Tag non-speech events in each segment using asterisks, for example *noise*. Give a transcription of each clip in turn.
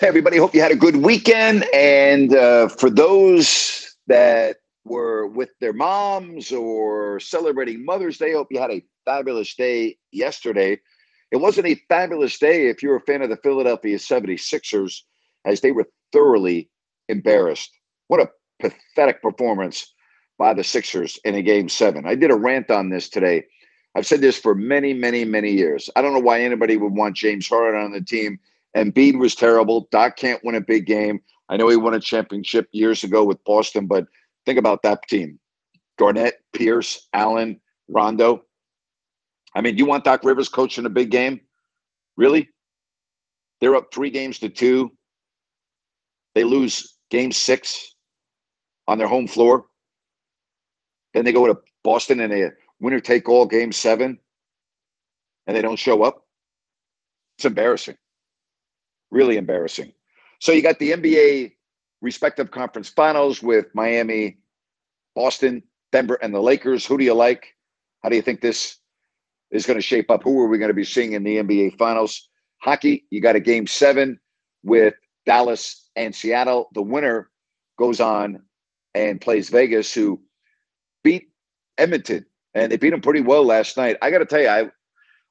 Hey, everybody. Hope you had a good weekend. And uh, for those that were with their moms or celebrating Mother's Day, hope you had a fabulous day yesterday. It wasn't a fabulous day if you're a fan of the Philadelphia 76ers, as they were thoroughly embarrassed. What a pathetic performance by the Sixers in a game seven. I did a rant on this today. I've said this for many, many, many years. I don't know why anybody would want James Harden on the team. Embiid was terrible. Doc can't win a big game. I know he won a championship years ago with Boston, but think about that team. Garnett, Pierce, Allen, Rondo. I mean, do you want Doc Rivers coaching a big game? Really? They're up three games to two. They lose game six on their home floor. Then they go to Boston and they winner take all game seven and they don't show up. It's embarrassing. Really embarrassing. So you got the NBA respective conference finals with Miami, Boston, Denver, and the Lakers. Who do you like? How do you think this is going to shape up? Who are we going to be seeing in the NBA finals? Hockey, you got a game seven with Dallas and Seattle. The winner goes on and plays Vegas, who beat Edmonton, and they beat them pretty well last night. I got to tell you, I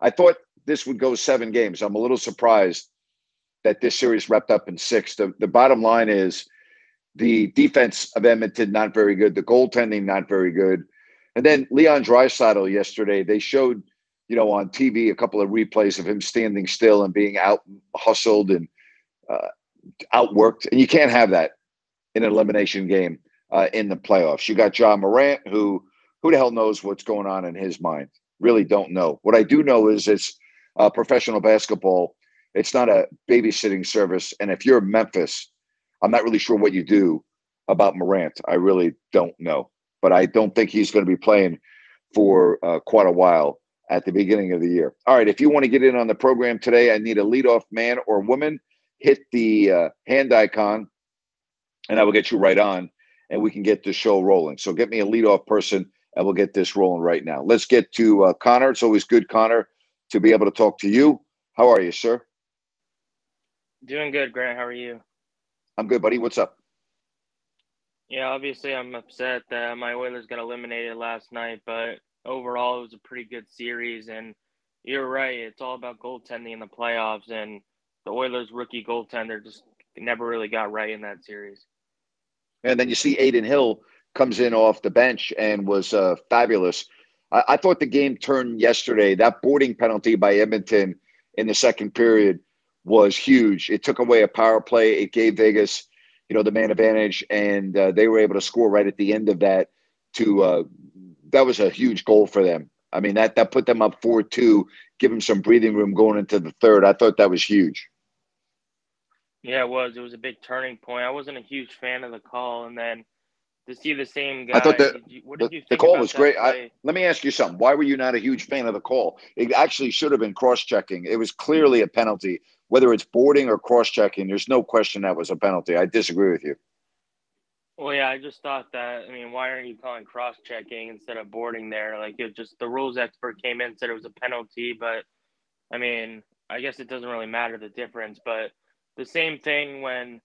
I thought this would go seven games. I'm a little surprised that this series wrapped up in six. The the bottom line is the defense of Edmonton not very good, the goaltending not very good, and then Leon Draisaitl yesterday they showed you know on TV a couple of replays of him standing still and being out hustled and uh, outworked, and you can't have that in an elimination game uh, in the playoffs. You got Ja Morant, who who the hell knows what's going on in his mind? Really don't know. What I do know is it's uh, professional basketball. It's not a babysitting service. And if you're Memphis, I'm not really sure what you do about Morant. I really don't know. But I don't think he's going to be playing for uh, quite a while at the beginning of the year. All right. If you want to get in on the program today, I need a leadoff man or woman. Hit the uh, hand icon, and I will get you right on and we can get the show rolling. So get me a leadoff person and we'll get this rolling right now. Let's get to uh, Connor. It's always good, Connor, to be able to talk to you. How are you, sir? Doing good, Grant. How are you? I'm good, buddy. What's up? Yeah, obviously, I'm upset that my Oilers got eliminated last night, but overall, it was a pretty good series. And you're right; it's all about goaltending in the playoffs, and the Oilers' rookie goaltender just never really got right in that series. And then you see Adin Hill comes in off the bench and was uh, fabulous. I-, I thought the game turned yesterday. That boarding penalty by Edmonton in the second period was huge. It took away a power play. It gave Vegas, you know, the man advantage, and uh, they were able to score right at the end of that. To uh, that was a huge goal for them. I mean that that put them up four two, give them some breathing room going into the third. I thought that was huge. Yeah, it was. It was a big turning point. I wasn't a huge fan of the call, and then to see the same guy. I thought that you, the, the, call was great. I, let me ask you something. Why were you not a huge fan of the call? It actually should have been cross-checking. It was clearly a penalty, whether it's boarding or cross-checking. There's no question that was a penalty. I disagree with you. Well, yeah, I just thought that. I mean, why aren't you calling cross-checking instead of boarding there? Like, it just the rules expert came in said it was a penalty, but I mean, I guess it doesn't really matter the difference, but the same thing when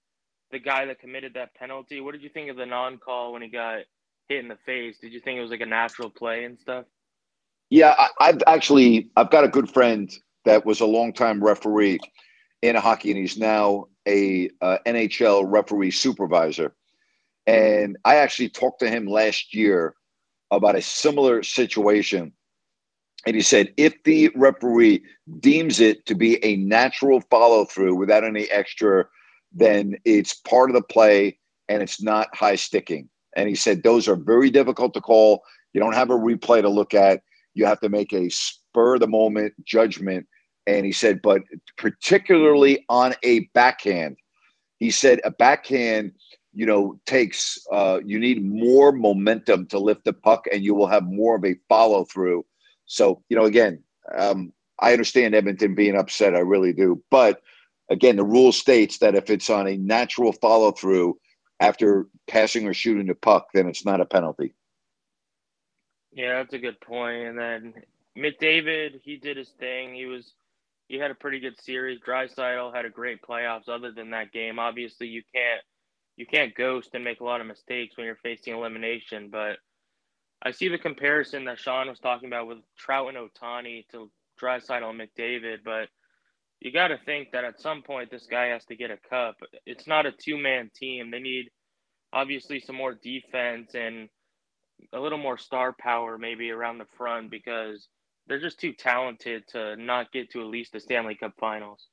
the guy that committed that penalty. What did you think of the non-call when he got hit in the face? Did you think it was like a natural play and stuff? Yeah, I, have actually I've got a good friend that was a longtime referee in hockey, and he's now a uh, NHL referee supervisor. And I actually talked to him last year about a similar situation. And he said, if the referee deems it to be a natural follow through without any extra, then it's part of the play and it's not high sticking. And he said, those are very difficult to call. You don't have a replay to look at. You have to make a spur of the moment judgment. And he said, but particularly on a backhand, he said a backhand you know takes uh, you need more momentum to lift the puck and you will have more of a follow through so you know again um, i understand edmonton being upset. I really do. But again the rule states that if it's on a natural follow through after passing or shooting the puck then it's not a penalty. Yeah that's a good point. and then mcdavid he did his thing. He was he had a pretty good series draisaitl had a great playoffs other than that game obviously you can't you can't ghost and make a lot of mistakes when you're facing elimination. But I see the comparison that Sean was talking about with Trout and Ohtani to Draisaitl and McDavid, but you got to think that at some point this guy has to get a cup. It's not a two man team. They need obviously some more defense and a little more star power maybe around the front because they're just too talented to not get to at least the Stanley Cup Finals.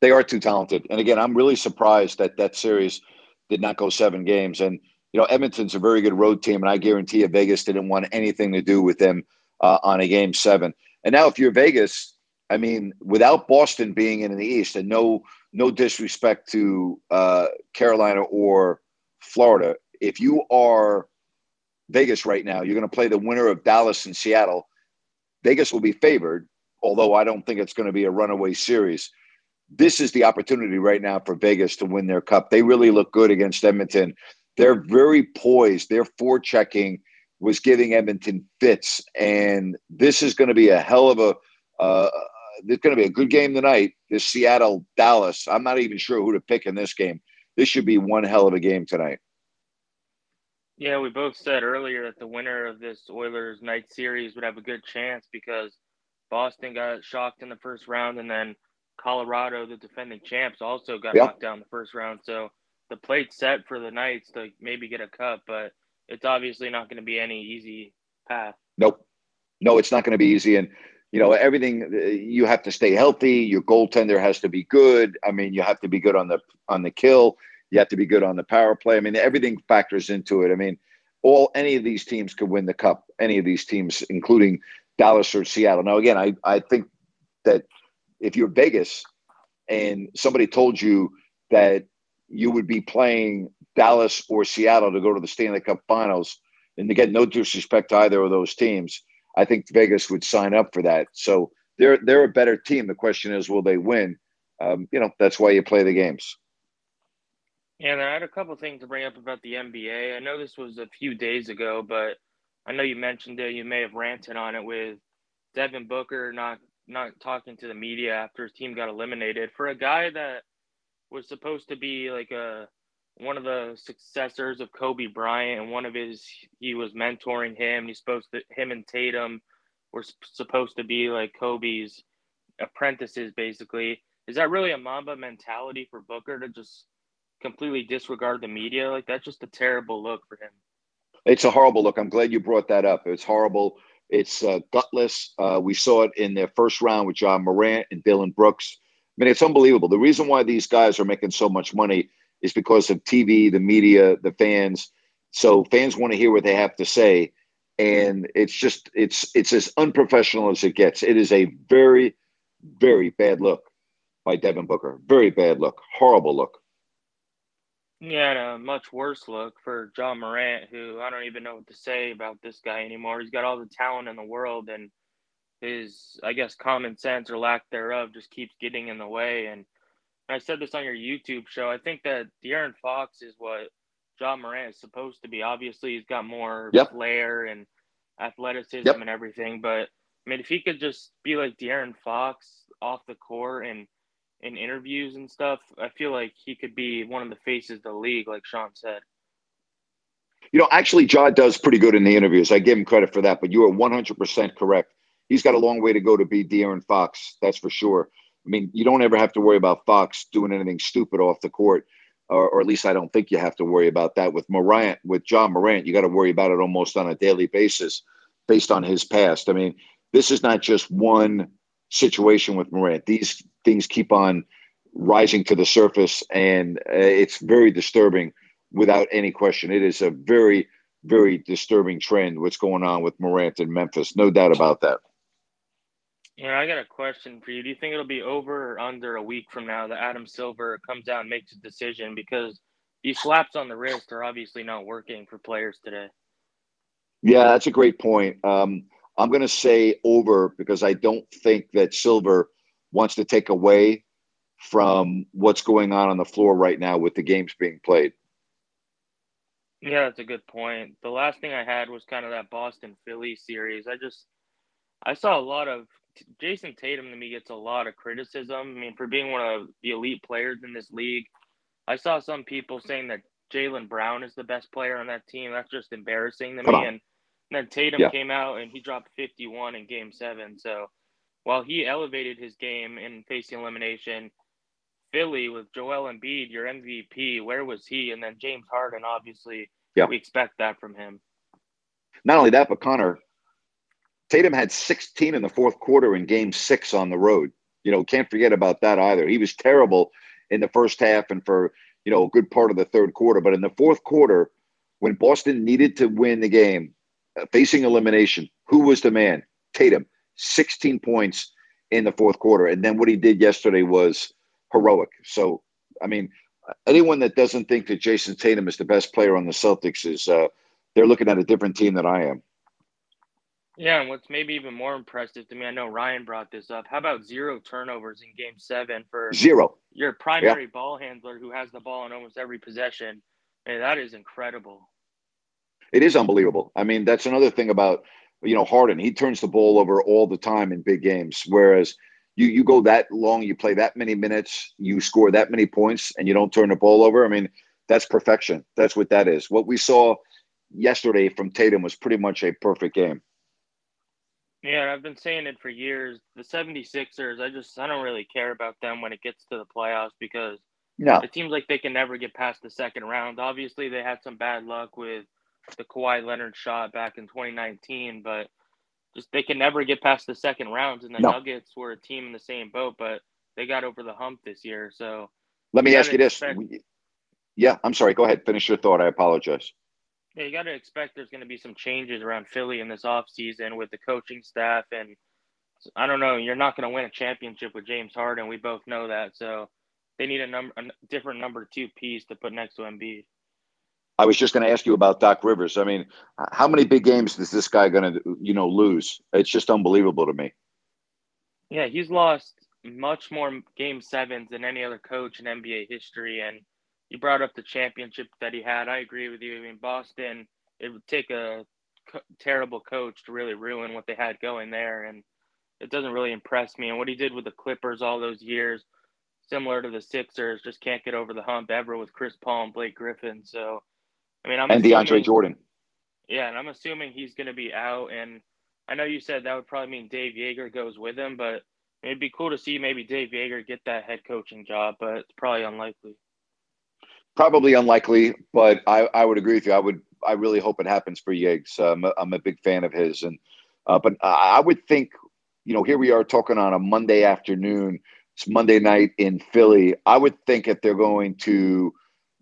They are too talented, and again, I'm really surprised that that series did not go seven games. And you know, Edmonton's a very good road team, and I guarantee you, Vegas didn't want anything to do with them uh, on a game seven. And now, if you're Vegas, I mean, without Boston being in the East, and no no disrespect to uh, Carolina or Florida, if you are Vegas right now, you're going to play the winner of Dallas and Seattle. Vegas will be favored, although I don't think it's going to be a runaway series this is the opportunity right now for Vegas to win their cup. They really look good against Edmonton. They're very poised. Their forechecking was giving Edmonton fits, and this is going to be a hell of a. Uh, it's going to be a good game tonight. This Seattle Dallas. I'm not even sure who to pick in this game. This should be one hell of a game tonight. Yeah, we both said earlier that the winner of this Oilers night series would have a good chance because Boston got shocked in the first round, and then Colorado, the defending champs, also got yep. knocked down the first round. So the plate's set for the Knights to maybe get a cup, but it's obviously not going to be any easy path. Nope. No, it's not going to be easy. And, you know, everything uh, you have to stay healthy. Your goaltender has to be good. I mean, you have to be good on the on the kill. You have to be good on the power play. I mean, everything factors into it. I mean, all any of these teams could win the cup. Any of these teams, including Dallas or Seattle. Now, again, I I think that if you're Vegas and somebody told you that you would be playing Dallas or Seattle to go to the Stanley Cup Finals, and to get no disrespect to either of those teams, I think Vegas would sign up for that. So they're they're a better team. The question is, will they win? Um, you know, that's why you play the games. And I had a couple things to bring up about the NBA. I know this was a few days ago, but I know you mentioned it. You may have ranted on it with Devin Booker not not talking to the media after his team got eliminated for a guy that was supposed to be like a one of the successors of Kobe Bryant and one of his he was mentoring him. He's supposed to him and Tatum were supposed to be like Kobe's apprentices basically. Is that really a Mamba mentality for Booker to just completely disregard the media? Like that's just a terrible look for him. It's a horrible look. I'm glad you brought that up. It's horrible it's uh, gutless. Uh, we saw it in their first round with Ja Morant and Dillon Brooks. I mean, it's unbelievable. The reason why these guys are making so much money is because of TV, the media, the fans. So fans want to hear what they have to say, and it's just it's it's as unprofessional as it gets. It is a very, very bad look by Devin Booker. Very bad look. Horrible look. Yeah, and a much worse look for Ja Morant, who I don't even know what to say about this guy anymore. He's got all the talent in the world, and his, I guess, common sense or lack thereof just keeps getting in the way. And I said this on your YouTube show. I think that De'Aaron Fox is what Ja Morant is supposed to be. Obviously, he's got more yep. flair and athleticism yep. and everything. But I mean, if he could just be like De'Aaron Fox off the court and in interviews and stuff, I feel like he could be one of the faces of the league, like Sean said. You know, actually, Ja does pretty good in the interviews. I give him credit for that, but you are 100% correct. He's got a long way to go to be De'Aaron Fox, that's for sure. I mean, you don't ever have to worry about Fox doing anything stupid off the court. or, or at least I don't think you have to worry about that with Morant. With Ja Morant, you got to worry about it almost on a daily basis, based on his past. I mean, this is not just one situation with Morant. These things keep on rising to the surface, and uh, it's very disturbing without any question. It is a very, very disturbing trend what's going on with Morant in Memphis. No doubt about that. Yeah, I got a question for you. Do you think it'll be over or under a week from now that Adam Silver comes out and makes a decision? Because these slaps on the wrist are obviously not working for players today. Yeah, that's a great point. Um, I'm going to say over because I don't think that Silver wants to take away from what's going on on the floor right now with the games being played. Yeah, that's a good point. The last thing I had was kind of that Boston Philly series. I just I saw a lot of Jayson Tatum to me gets a lot of criticism. I mean, for being one of the elite players in this league. I saw some people saying that Jaylen Brown is the best player on that team. That's just embarrassing to me. And then Tatum yeah. came out and he dropped 51 in game seven. So while he elevated his game in facing elimination, Philly with Joel Embiid, your MVP, where was he? And then James Harden, obviously, yeah. we expect that from him. Not only that, but Connor, Tatum had 16 in the fourth quarter in game six on the road. You know, can't forget about that either. He was terrible in the first half and for, you know, a good part of the third quarter. But in the fourth quarter, when Boston needed to win the game, facing elimination, who was the man? Tatum, 16 points in the fourth quarter. And then what he did yesterday was heroic. So, I mean, anyone that doesn't think that Jayson Tatum is the best player on the Celtics is uh, they're looking at a different team than I am. Yeah, and what's maybe even more impressive to me, I know Ryan brought this up. How about zero turnovers in Game Seven for zero? Your primary yeah. ball handler who has the ball in almost every possession. Man, that is incredible. It is unbelievable. I mean, that's another thing about you know Harden. He turns the ball over all the time in big games, whereas you you go that long, you play that many minutes, you score that many points, and you don't turn the ball over. I mean, that's perfection. That's what that is. What we saw yesterday from Tatum was pretty much a perfect game. Yeah, I've been saying it for years. The 76ers, I just I don't really care about them when it gets to the playoffs because no. it seems like they can never get past the second round. Obviously, they had some bad luck with the Kawhi Leonard shot back in 2019, but just they can never get past the second rounds. And the no. Nuggets were a team in the same boat, but they got over the hump this year. So let me ask you expect- this. Yeah, I'm sorry. Go ahead. Finish your thought. I apologize. Yeah, you got to expect there's going to be some changes around Philly in this offseason with the coaching staff. And I don't know, you're not going to win a championship with James Harden. We both know that. So they need a number, a different number two piece to put next to Embiid. I was just going to ask you about Doc Rivers. I mean, how many big games is this guy going to, you know, lose? It's just unbelievable to me. Yeah, he's lost much more game sevens than any other coach in NBA history. And you brought up the championship that he had. I agree with you. I mean, Boston, it would take a co- terrible coach to really ruin what they had going there. And it doesn't really impress me. And what he did with the Clippers all those years, similar to the Sixers, just can't get over the hump ever with Chris Paul and Blake Griffin. So, I mean, I'm and assuming, DeAndre Jordan. Yeah, and I'm assuming he's going to be out. And I know you said that would probably mean Dave Joerger goes with him, but it'd be cool to see maybe Dave Joerger get that head coaching job, but it's probably unlikely. Probably unlikely, but I, I would agree with you. I would I really hope it happens for Yiggs. I'm a, I'm a big fan of his, and uh, but I would think, you know, here we are talking on a Monday afternoon. It's Monday night in Philly. I would think if they're going to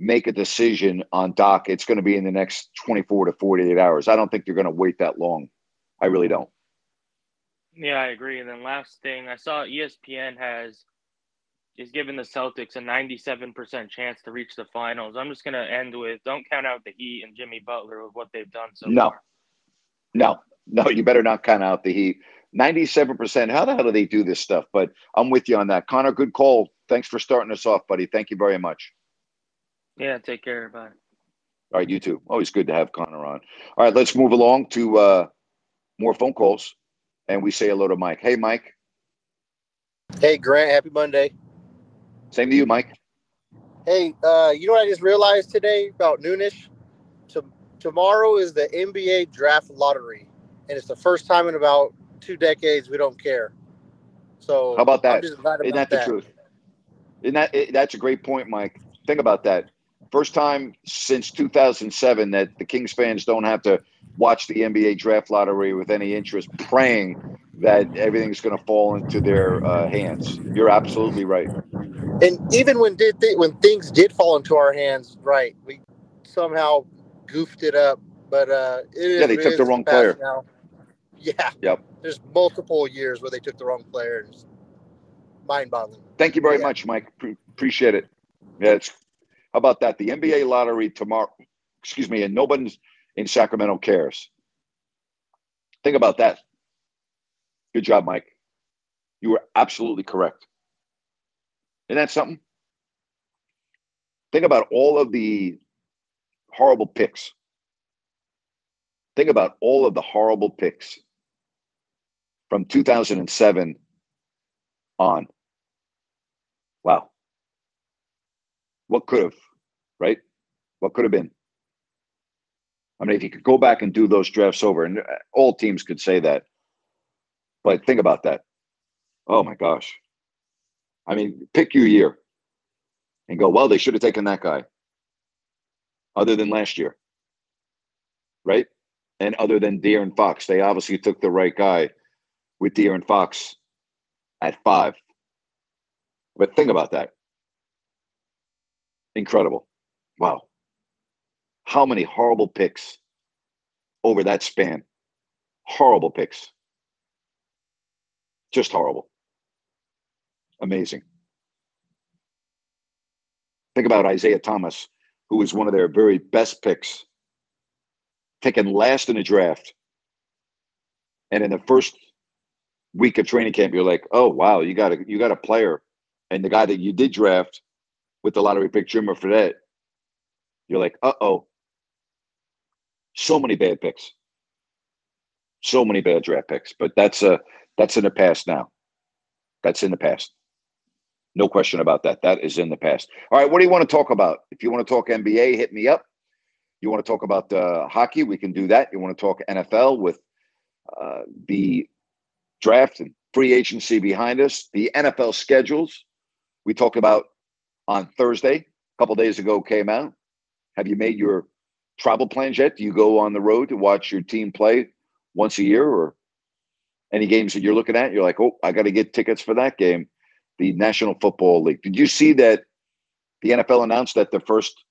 make a decision on Doc, it's going to be in the next 24 to 48 hours. I don't think they're going to wait that long. I really don't. Yeah, I agree. And then last thing, I saw ESPN has is giving the Celtics a 97% chance to reach the finals. I'm just going to end with don't count out the Heat and Jimmy Butler with what they've done so no. far. No, no, you better not count out the Heat. 97%. How the hell do they do this stuff? But I'm with you on that. Connor, good call. Thanks for starting us off, buddy. Thank you very much. Yeah, take care. Bye. All right, you too. Always good to have Connor on. All right, let's move along to uh, more phone calls. And we say hello to Mike. Hey, Mike. Hey, Grant. Happy Monday. Same to you, Mike. Hey, uh, you know what I just realized today about noonish? To, tomorrow is the NBA draft lottery, and it's the first time in about two decades we don't care. So how about that? Isn't that the truth? Isn't that it, that's a great point, Mike? Think about that. First time since 2007 that the Kings fans don't have to watch the NBA draft lottery with any interest, praying that everything's going to fall into their uh, hands. You're absolutely right. And even when did th- when things did fall into our hands, right? We somehow goofed it up, but uh, it yeah, they took the wrong player. Now. Yeah. Yep. There's multiple years where they took the wrong player. It's mind-boggling. Thank you very yeah. much, Mike. Pre- appreciate it. Yeah, it's how about that? The NBA lottery tomorrow. Excuse me, and nobody's in Sacramento cares. Think about that. Good job, Mike. You were absolutely correct. Isn't that something? Think about all of the horrible picks. Think about all of the horrible picks from 2007 on. Wow. What could have, right? What could have been? I mean, if you could go back and do those drafts over, and uh, all teams could say that, but think about that. Oh my gosh. I mean, pick your year and go, well, they should have taken that guy other than last year. Right? And other than De'Aaron Fox, they obviously took the right guy with De'Aaron Fox at five. But think about that. Incredible. Wow. How many horrible picks over that span? Horrible picks. Just horrible. Amazing. Think about Isaiah Thomas, who was one of their very best picks, taken last in the draft. And in the first week of training camp, you're like, oh wow, you got a you got a player. And the guy that you did draft with the lottery pick, Jimmer Fredette, you're like, uh oh. So many bad picks. So many bad draft picks. But that's uh that's in the past now. That's in the past. No question about that. That is in the past. All right, what do you want to talk about? If you want to talk NBA, hit me up. You want to talk about uh, hockey? We can do that. You want to talk NFL with uh, the draft and free agency behind us, the NFL schedules we talk about on Thursday, a couple days ago came out. Have you made your travel plans yet? Do you go on the road to watch your team play once a year or any games that you're looking at? You're like, oh, I got to get tickets for that game the National Football League. Did you see that the NFL announced that the first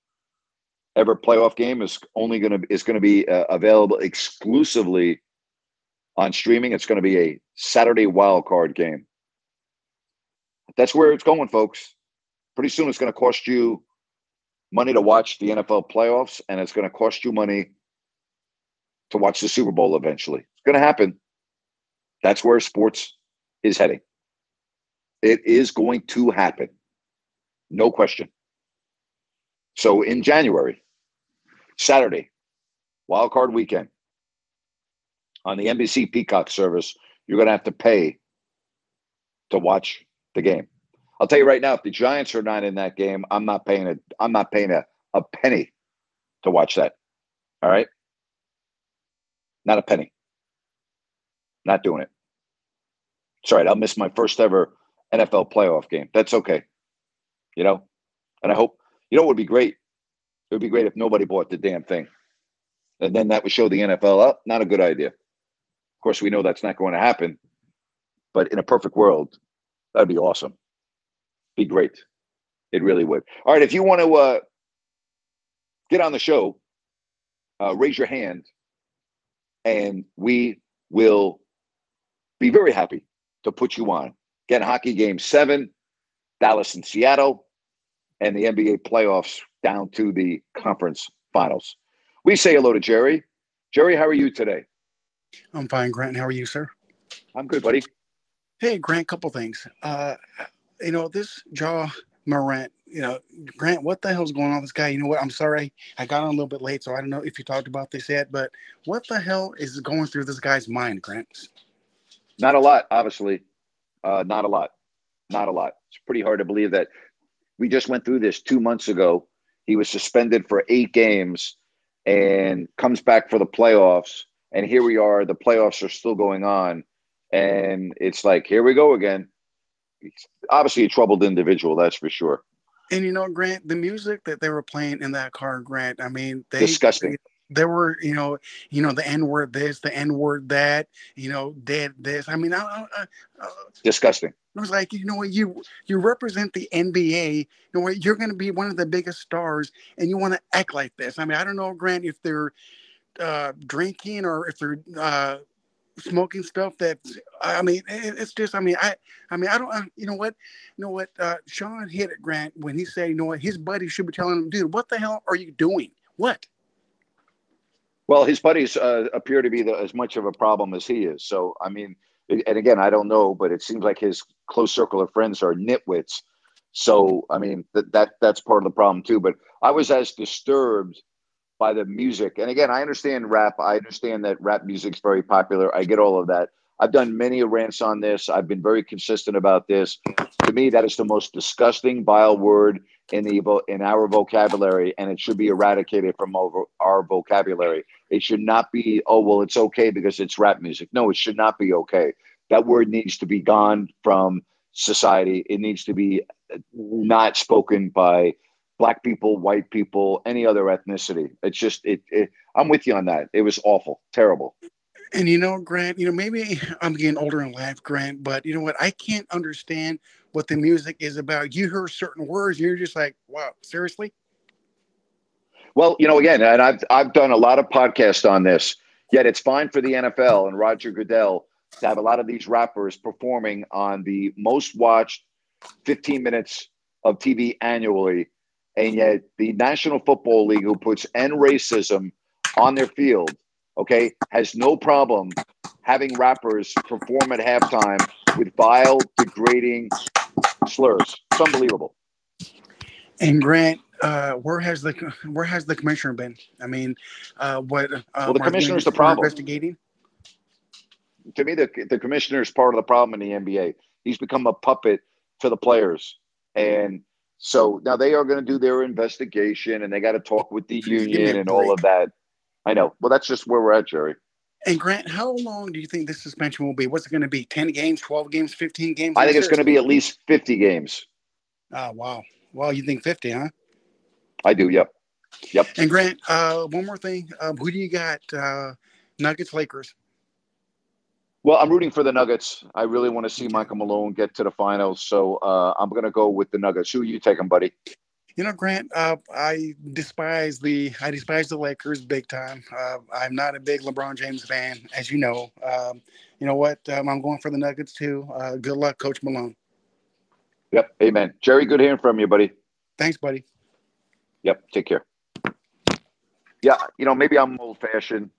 ever playoff game is only going to is going to be uh, available exclusively on streaming? It's going to be a Saturday wild card game. That's where it's going, folks. Pretty soon, it's going to cost you money to watch the NFL playoffs, and it's going to cost you money to watch the Super Bowl eventually. It's going to happen. That's where sports is heading. It is going to happen. No question. So in January, Saturday, wild card weekend, on the NBC Peacock service, you're going to have to pay to watch the game. I'll tell you right now, if the Giants are not in that game, I'm not paying a I'm not paying a, a penny to watch that. All right. Not a penny. Not doing it. Sorry, I'll miss my first ever NFL playoff game. That's okay. You know? And I hope, you know, it would be great. It would be great if nobody bought the damn thing. And then that would show the NFL up. Oh, not a good idea. Of course, we know that's not going to happen. But in a perfect world, that'd be awesome. Be great. It really would. All right. If you want to uh, get on the show, uh, raise your hand and we will be very happy to put you on. Again, hockey game seven, Dallas and Seattle, and the NBA playoffs down to the conference finals. We say hello to Jerry. Jerry, how are you today? I'm fine, Grant. How are you, sir? I'm good, buddy. Hey, Grant, couple things. Uh, you know, this Ja Morant, you know, Grant, what the hell's going on with this guy? You know what? I'm sorry. I got on a little bit late, so I don't know if you talked about this yet, but what the hell is going through this guy's mind, Grant? Not a lot, obviously. Uh, not a lot. Not a lot. It's pretty hard to believe that we just went through this two months ago. He was suspended for eight games and comes back for the playoffs. And here we are. The playoffs are still going on. And it's like, here we go again. Obviously a troubled individual, that's for sure. And you know, Grant, the music that they were playing in that car, Grant, I mean, they Disgusting. There were, you know, you know, the N word this, the N word that, you know, dead this. I mean, I, I, I, Disgusting. I was like, you know what, you you represent the NBA. You know what, you're going to be one of the biggest stars, and you want to act like this. I mean, I don't know, Grant, if they're uh, drinking or if they're uh, smoking stuff that I mean it's just I mean I I mean I don't I, you know what you know what uh, Sean hit it Grant when he said you know what his buddy should be telling him dude what the hell are you doing what Well, his buddies uh, appear to be the, as much of a problem as he is. So, I mean, and again, I don't know, but it seems like his close circle of friends are nitwits. So, I mean, that, that that's part of the problem too. But I was as disturbed by the music. And again, I understand rap. I understand that rap music's very popular. I get all of that. I've done many rants on this. I've been very consistent about this. To me, that is the most disgusting, vile word in the in our vocabulary, and it should be eradicated from our, our vocabulary. It should not be, oh well, it's okay because it's rap music. No, it should not be okay. That word needs to be gone from society. It needs to be not spoken by black people, white people, any other ethnicity. It's just it, it I'm with you on that. It was awful, terrible. and you know Grant you know maybe I'm getting older in life Grant but you know what I can't understand what the music is about you hear certain words and you're just like wow seriously Well, you know, again, and I've I've done a lot of podcasts on this. Yet it's fine for the NFL and Roger Goodell to have a lot of these rappers performing on the most watched 15 minutes of TV annually, and yet the National Football League, who puts end racism on their field, okay, has no problem having rappers perform at halftime with vile, degrading slurs. It's unbelievable. And Grant, uh, where has the where has the commissioner been? I mean, uh, what? Uh, Well, the Mark commissioner's the problem. Investigating. to me, the the commissioner is part of the problem in the NBA. He's become a puppet to the players, and so now they are going to do their investigation, and they got to talk with the *laughs* Please union and all of that. I know. Well, that's just where we're at, Jerry. And Grant, how long do you think this suspension will be? What's it going to be? Ten games, twelve games, fifteen games? I think it's going to be at least fifty games. Oh wow. Well, you think fifty, huh? I do. Yep. Yep. And Grant, uh, one more thing. Um, who do you got? Uh, Nuggets, Lakers. Well, I'm rooting for the Nuggets. I really want to see Michael Malone get to the finals, so uh, I'm going to go with the Nuggets. Who you taking, buddy? You know, Grant, uh, I despise the I despise the Lakers big time. Uh, I'm not a big LeBron James fan, as you know. Um, you know what? Um, I'm going for the Nuggets too. Uh, good luck, Coach Malone. Yep. Amen. Jerry, good hearing from you, buddy. Thanks, buddy. Yep. Take care. Yeah, you know, maybe I'm old fashioned.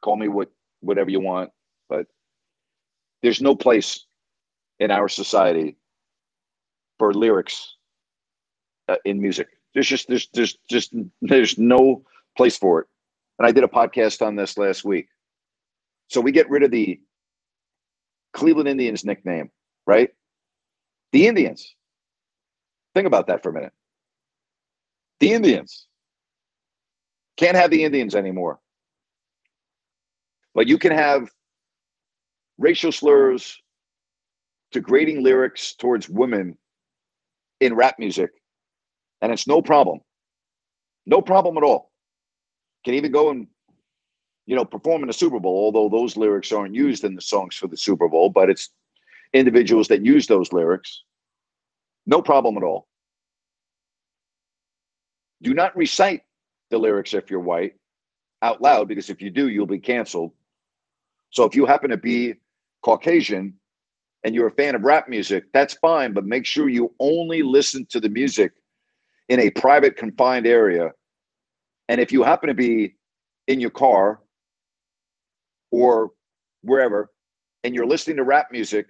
Call me what whatever you want, there's no place in our society for lyrics uh, in music. There's just there's there's just there's no place for it. And I did a podcast on this last week. So we get rid of the Cleveland Indians nickname, right? The Indians. Think about that for a minute. The Indians. Can't have the Indians anymore. But you can have racial slurs, degrading lyrics towards women in rap music, and it's no problem. No problem at all. Can even go and you know perform in the Super Bowl, although those lyrics aren't used in the songs for the Super Bowl, but it's individuals that use those lyrics. No problem at all. Do not recite the lyrics if you're white out loud because if you do, you'll be canceled. So if you happen to be Caucasian and you're a fan of rap music, that's fine, but make sure you only listen to the music in a private, confined area. And if you happen to be in your car or wherever and you're listening to rap music,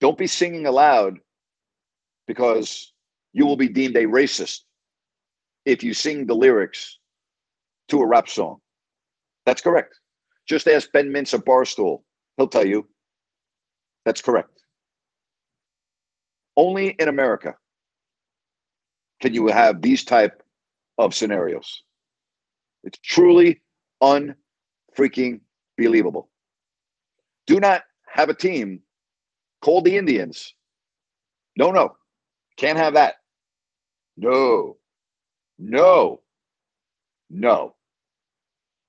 don't be singing aloud because you will be deemed a racist if you sing the lyrics to a rap song. That's correct. Just ask Ben Mintz of Barstool. He'll tell you that's correct. Only in America can you have these type of scenarios. It's truly unfreaking believable. Do not have a team called the Indians. No, no. Can't have that. No, no, no.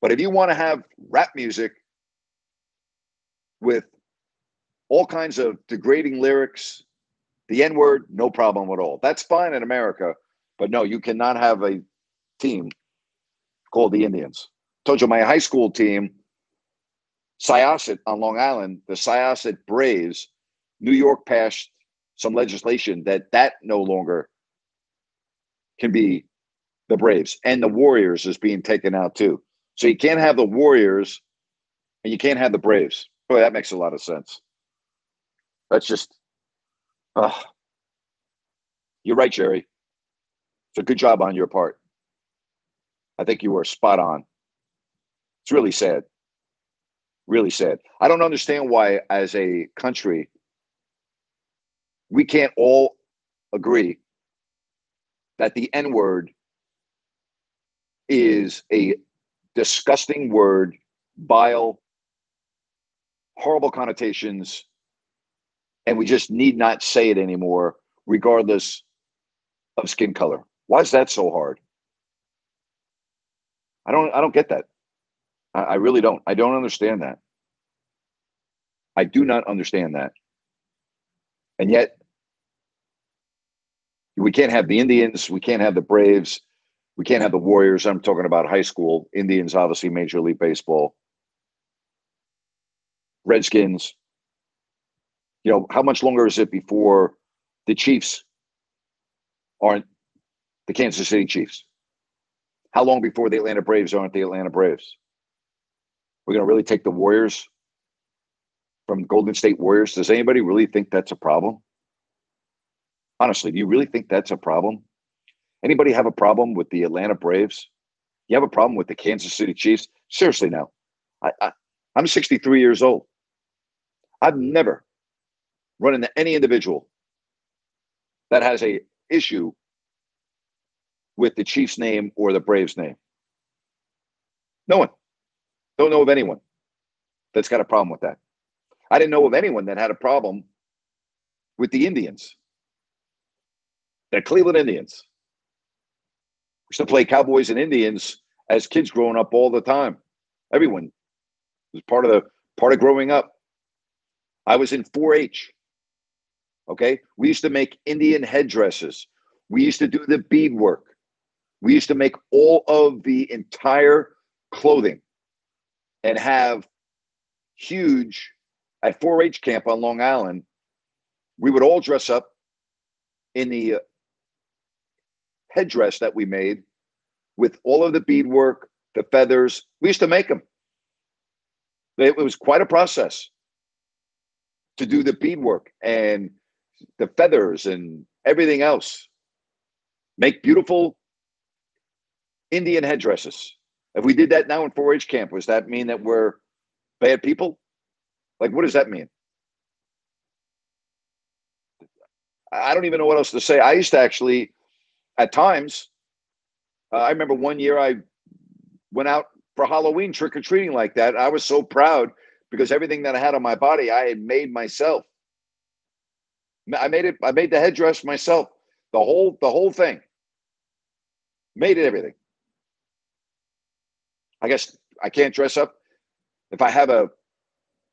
But if you want to have rap music with all kinds of degrading lyrics, the N word, no problem at all. That's fine in America. But no, you cannot have a team called the Indians. Told you my high school team, Syosset on Long Island, the Syosset Braves, New York passed some legislation that that no longer can be the Braves and the Warriors is being taken out too. So you can't have the Warriors and you can't have the Braves. Boy, that makes a lot of sense. That's just, uh, you're right, Jerry. It's a good job on your part. I think you were spot on. It's really sad. Really sad. I don't understand why, as a country, we can't all agree that the N word is a disgusting word, vile, horrible connotations, and we just need not say it anymore, regardless of skin color. Why is that so hard? I don't I don't get that. I, I really don't. I don't understand that. I do not understand that. And yet we can't have the Indians, we can't have the Braves, we can't have the Warriors. I'm talking about high school. Indians, obviously, Major League Baseball. Redskins. You know, how much longer is it before the Chiefs aren't the Kansas City Chiefs? How long before the Atlanta Braves aren't the Atlanta Braves? We're going to really take the Warriors from Golden State Warriors. Does anybody really think that's a problem? Honestly, do you really think that's a problem? Anybody have a problem with the Atlanta Braves? You have a problem with the Kansas City Chiefs? Seriously, now, I, I, I'm 63 years old. I've never run into any individual that has a issue with the Chiefs name or the Braves name. No one. Don't know of anyone that's got a problem with that. I didn't know of anyone that had a problem with the Indians, the Cleveland Indians. We used to play Cowboys and Indians as kids growing up all the time. Everyone was part of the part of growing up. I was in 4-H. Okay, we used to make Indian headdresses. We used to do the beadwork. We used to make all of the entire clothing and have huge at 4 H camp on Long Island. We would all dress up in the uh, headdress that we made with all of the beadwork, the feathers. We used to make them. It was quite a process to do the beadwork and the feathers and everything else. Make beautiful Indian headdresses. If we did that now in 4 H camp, does that mean that we're bad people? Like, what does that mean? I don't even know what else to say. I used to actually, at times, uh, I remember one year I went out for Halloween trick or treating like that. I was so proud because everything that I had on my body, I had made myself. I made it. I made the headdress myself. The whole, the whole thing. Made it everything. I guess I can't dress up if I have a,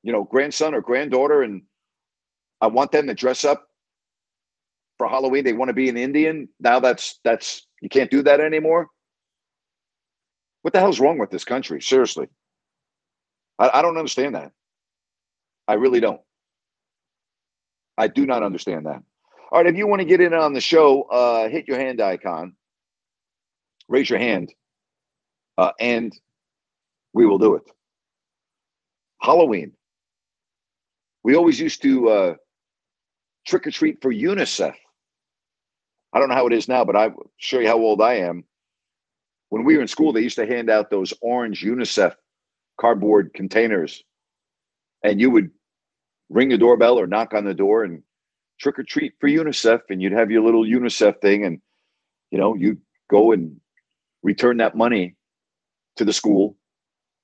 you know, grandson or granddaughter, and I want them to dress up for Halloween. They want to be an Indian. Now that's that's you can't do that anymore. What the hell's wrong with this country? Seriously, I, I don't understand that. I really don't. I do not understand that. All right, if you want to get in on the show, uh, hit your hand icon, raise your hand, uh, and we will do it. Halloween. We always used to uh, trick or treat for UNICEF. I don't know how it is now, but I'll show you how old I am. When we were in school, they used to hand out those orange UNICEF cardboard containers, and you would ring the doorbell or knock on the door and trick or treat for UNICEF, and you'd have your little UNICEF thing, and you know you'd go and return that money to the school,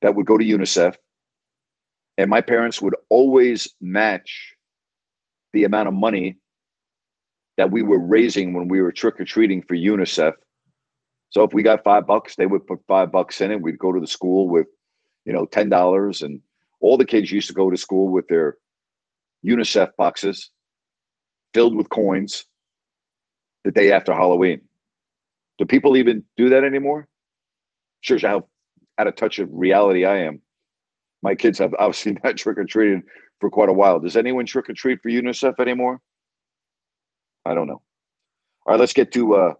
that would go to UNICEF. And my parents would always match the amount of money that we were raising when we were trick or treating for UNICEF. So if we got five bucks, they would put five bucks in it. We'd go to the school with, you know, ten dollars, and all the kids used to go to school with their UNICEF boxes filled with coins the day after Halloween. Do people even do that anymore? Sure, how out of touch of reality I am. My kids have obviously *laughs* not trick or treated for quite a while. Does anyone trick or treat for UNICEF anymore? I don't know. All right, let's get to uh,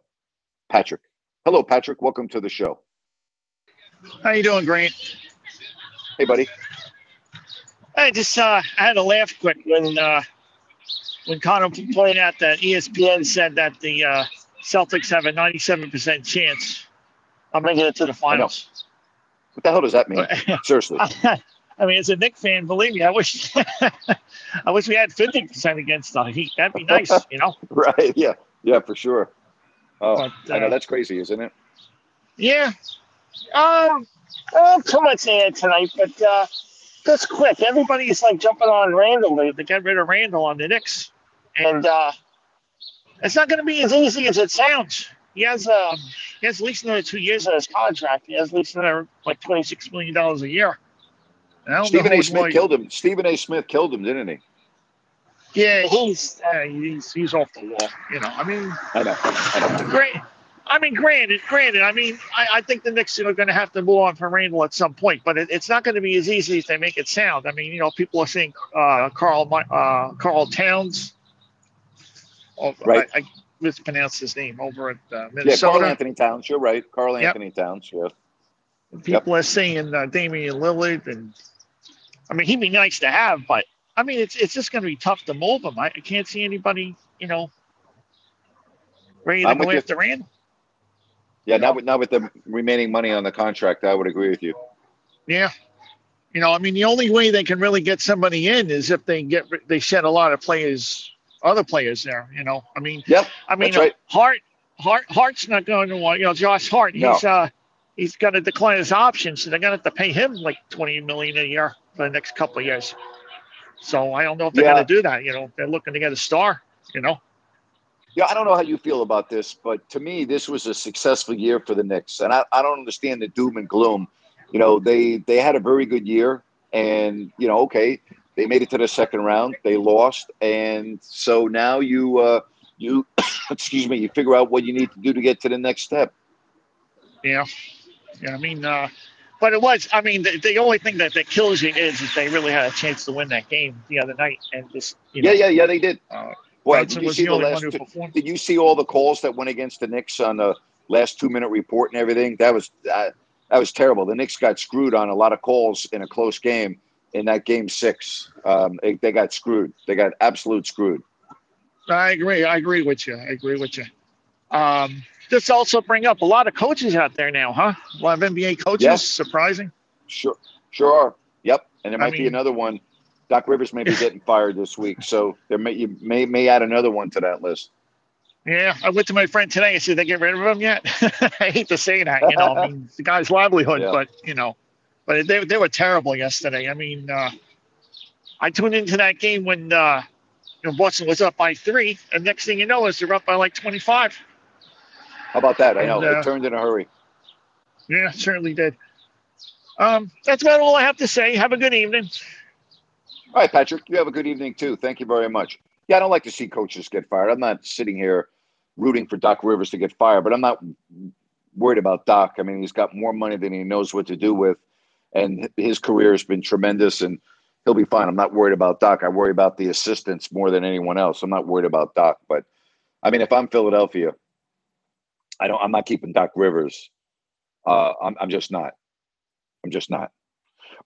Patrick. Hello, Patrick. Welcome to the show. How you doing, Grant? Hey, buddy. I just uh, I had to laugh quick when uh, when Connor pointed out that ESPN said that the uh, Celtics have a 97% chance of making it to the finals. What the hell does that mean? *laughs* Seriously. *laughs* I mean, as a Knick fan, believe me, I wish *laughs* I wish we had 50% against the Heat. That'd be nice, you know? right. Yeah. Yeah, for sure. Oh, But, I know uh, that's crazy, isn't it? Yeah. Um, don't too much to add tonight, but uh, just quick. Everybody's like jumping on Randle to, get rid of Randle on the Knicks, and uh, it's not going to be as easy as it sounds. He has um, he has at least another two years on his contract. He has at least another like twenty six million dollars a year. Stephen A. Smith killed him. Stephen A. Smith killed him, didn't he? Yeah, he's uh, he's he's off the wall. You know, I mean, I know. I know. Great. I mean, granted, granted. I mean, I, I think the Knicks are going to have to move on from Randle at some point, but it, it's not going to be as easy as they make it sound. I mean, you know, people are saying uh, Karl uh, Karl Towns. Oh, Right. I, I mispronounced his name over at uh, Yeah, Minnesota. Karl Anthony Towns. You're right. Karl Yep. Anthony Towns. Yeah. people are saying uh, Damian Lillard, and I mean, he'd be nice to have, but I mean, it's it's just going to be tough to move him. I, I can't see anybody, you know, ready to I'm go you. after Randle. Yeah. Now with now with the remaining money on the contract, I would agree with you. Yeah. You know, I mean, the only way they can really get somebody in is if they get they shed a lot of players, other players there. You know, I mean, Yep. I mean, That's right. Hart, Hart, Hart's not going to want. You know, Josh Hart, No. he's uh, he's going to decline his option, so they're going to have to pay him like twenty million a year for the next couple of years. So I don't know if they're Yeah. going to do that. You know, they're looking to get a star. You know, Yeah, I don't know how you feel about this, but to me, this was a successful year for the Knicks, and I, I don't understand the doom and gloom. You know, they they had a very good year, and you know, okay, they made it to the second round, they lost, and so now you uh, you *coughs* excuse me, you figure out what you need to do to get to the next step. yeah, yeah. I mean, uh, but it was. I mean, the, the only thing that, that kills you is that they really had a chance to win that game the other night, and just you know, Yeah, yeah, yeah, they did. Uh, Boy, did you was see the the only last? Two, did you see all the calls that went against the Knicks on the last two minute report and everything? That was uh, that was terrible. The Knicks got screwed on a lot of calls in a close game. In that game six, um, they, they got screwed. They got absolute screwed. I agree. I agree with you. I agree with you. Um, this also bring up a lot of coaches out there now, huh? A lot of NBA coaches. Yeah. Surprising. Sure, sure are. Yep, and there I might be another one. Doc Rivers may be *laughs* getting fired this week, so there may you may may add another one to that list. Yeah, I went to my friend today. and said, "They get rid of him yet?" *laughs* I hate to say that. You know, I mean, it's *laughs* the guy's livelihood, Yeah. but you know, but they they were terrible yesterday. I mean, uh, I tuned into that game when uh, you know Boston was up by three, and next thing you know, is they're up by like twenty five. How about that? I know And, uh, it turned in a hurry. Yeah, certainly did. Um, that's about all I have to say. Have a good evening. All right, Patrick, you have a good evening too. Thank you very much. Yeah, I don't like to see coaches get fired. I'm not sitting here rooting for Doc Rivers to get fired, but I'm not worried about Doc. I mean, he's got more money than he knows what to do with, and his career has been tremendous, and he'll be fine. I'm not worried about Doc. I worry about the assistants more than anyone else. I'm not worried about Doc, but I mean, if I'm Philadelphia, I don't. I'm not keeping Doc Rivers. Uh, I'm, I'm just not. I'm just not.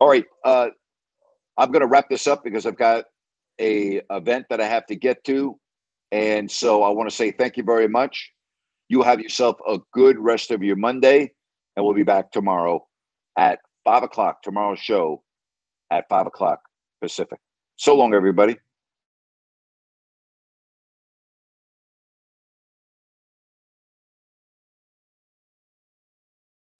All right. Uh, I'm going to wrap this up because I've got a event that I have to get to, and so I want to say thank you very much. You have yourself a good rest of your Monday, and we'll be back tomorrow at five o'clock. Tomorrow's show at five o'clock Pacific. So long, everybody.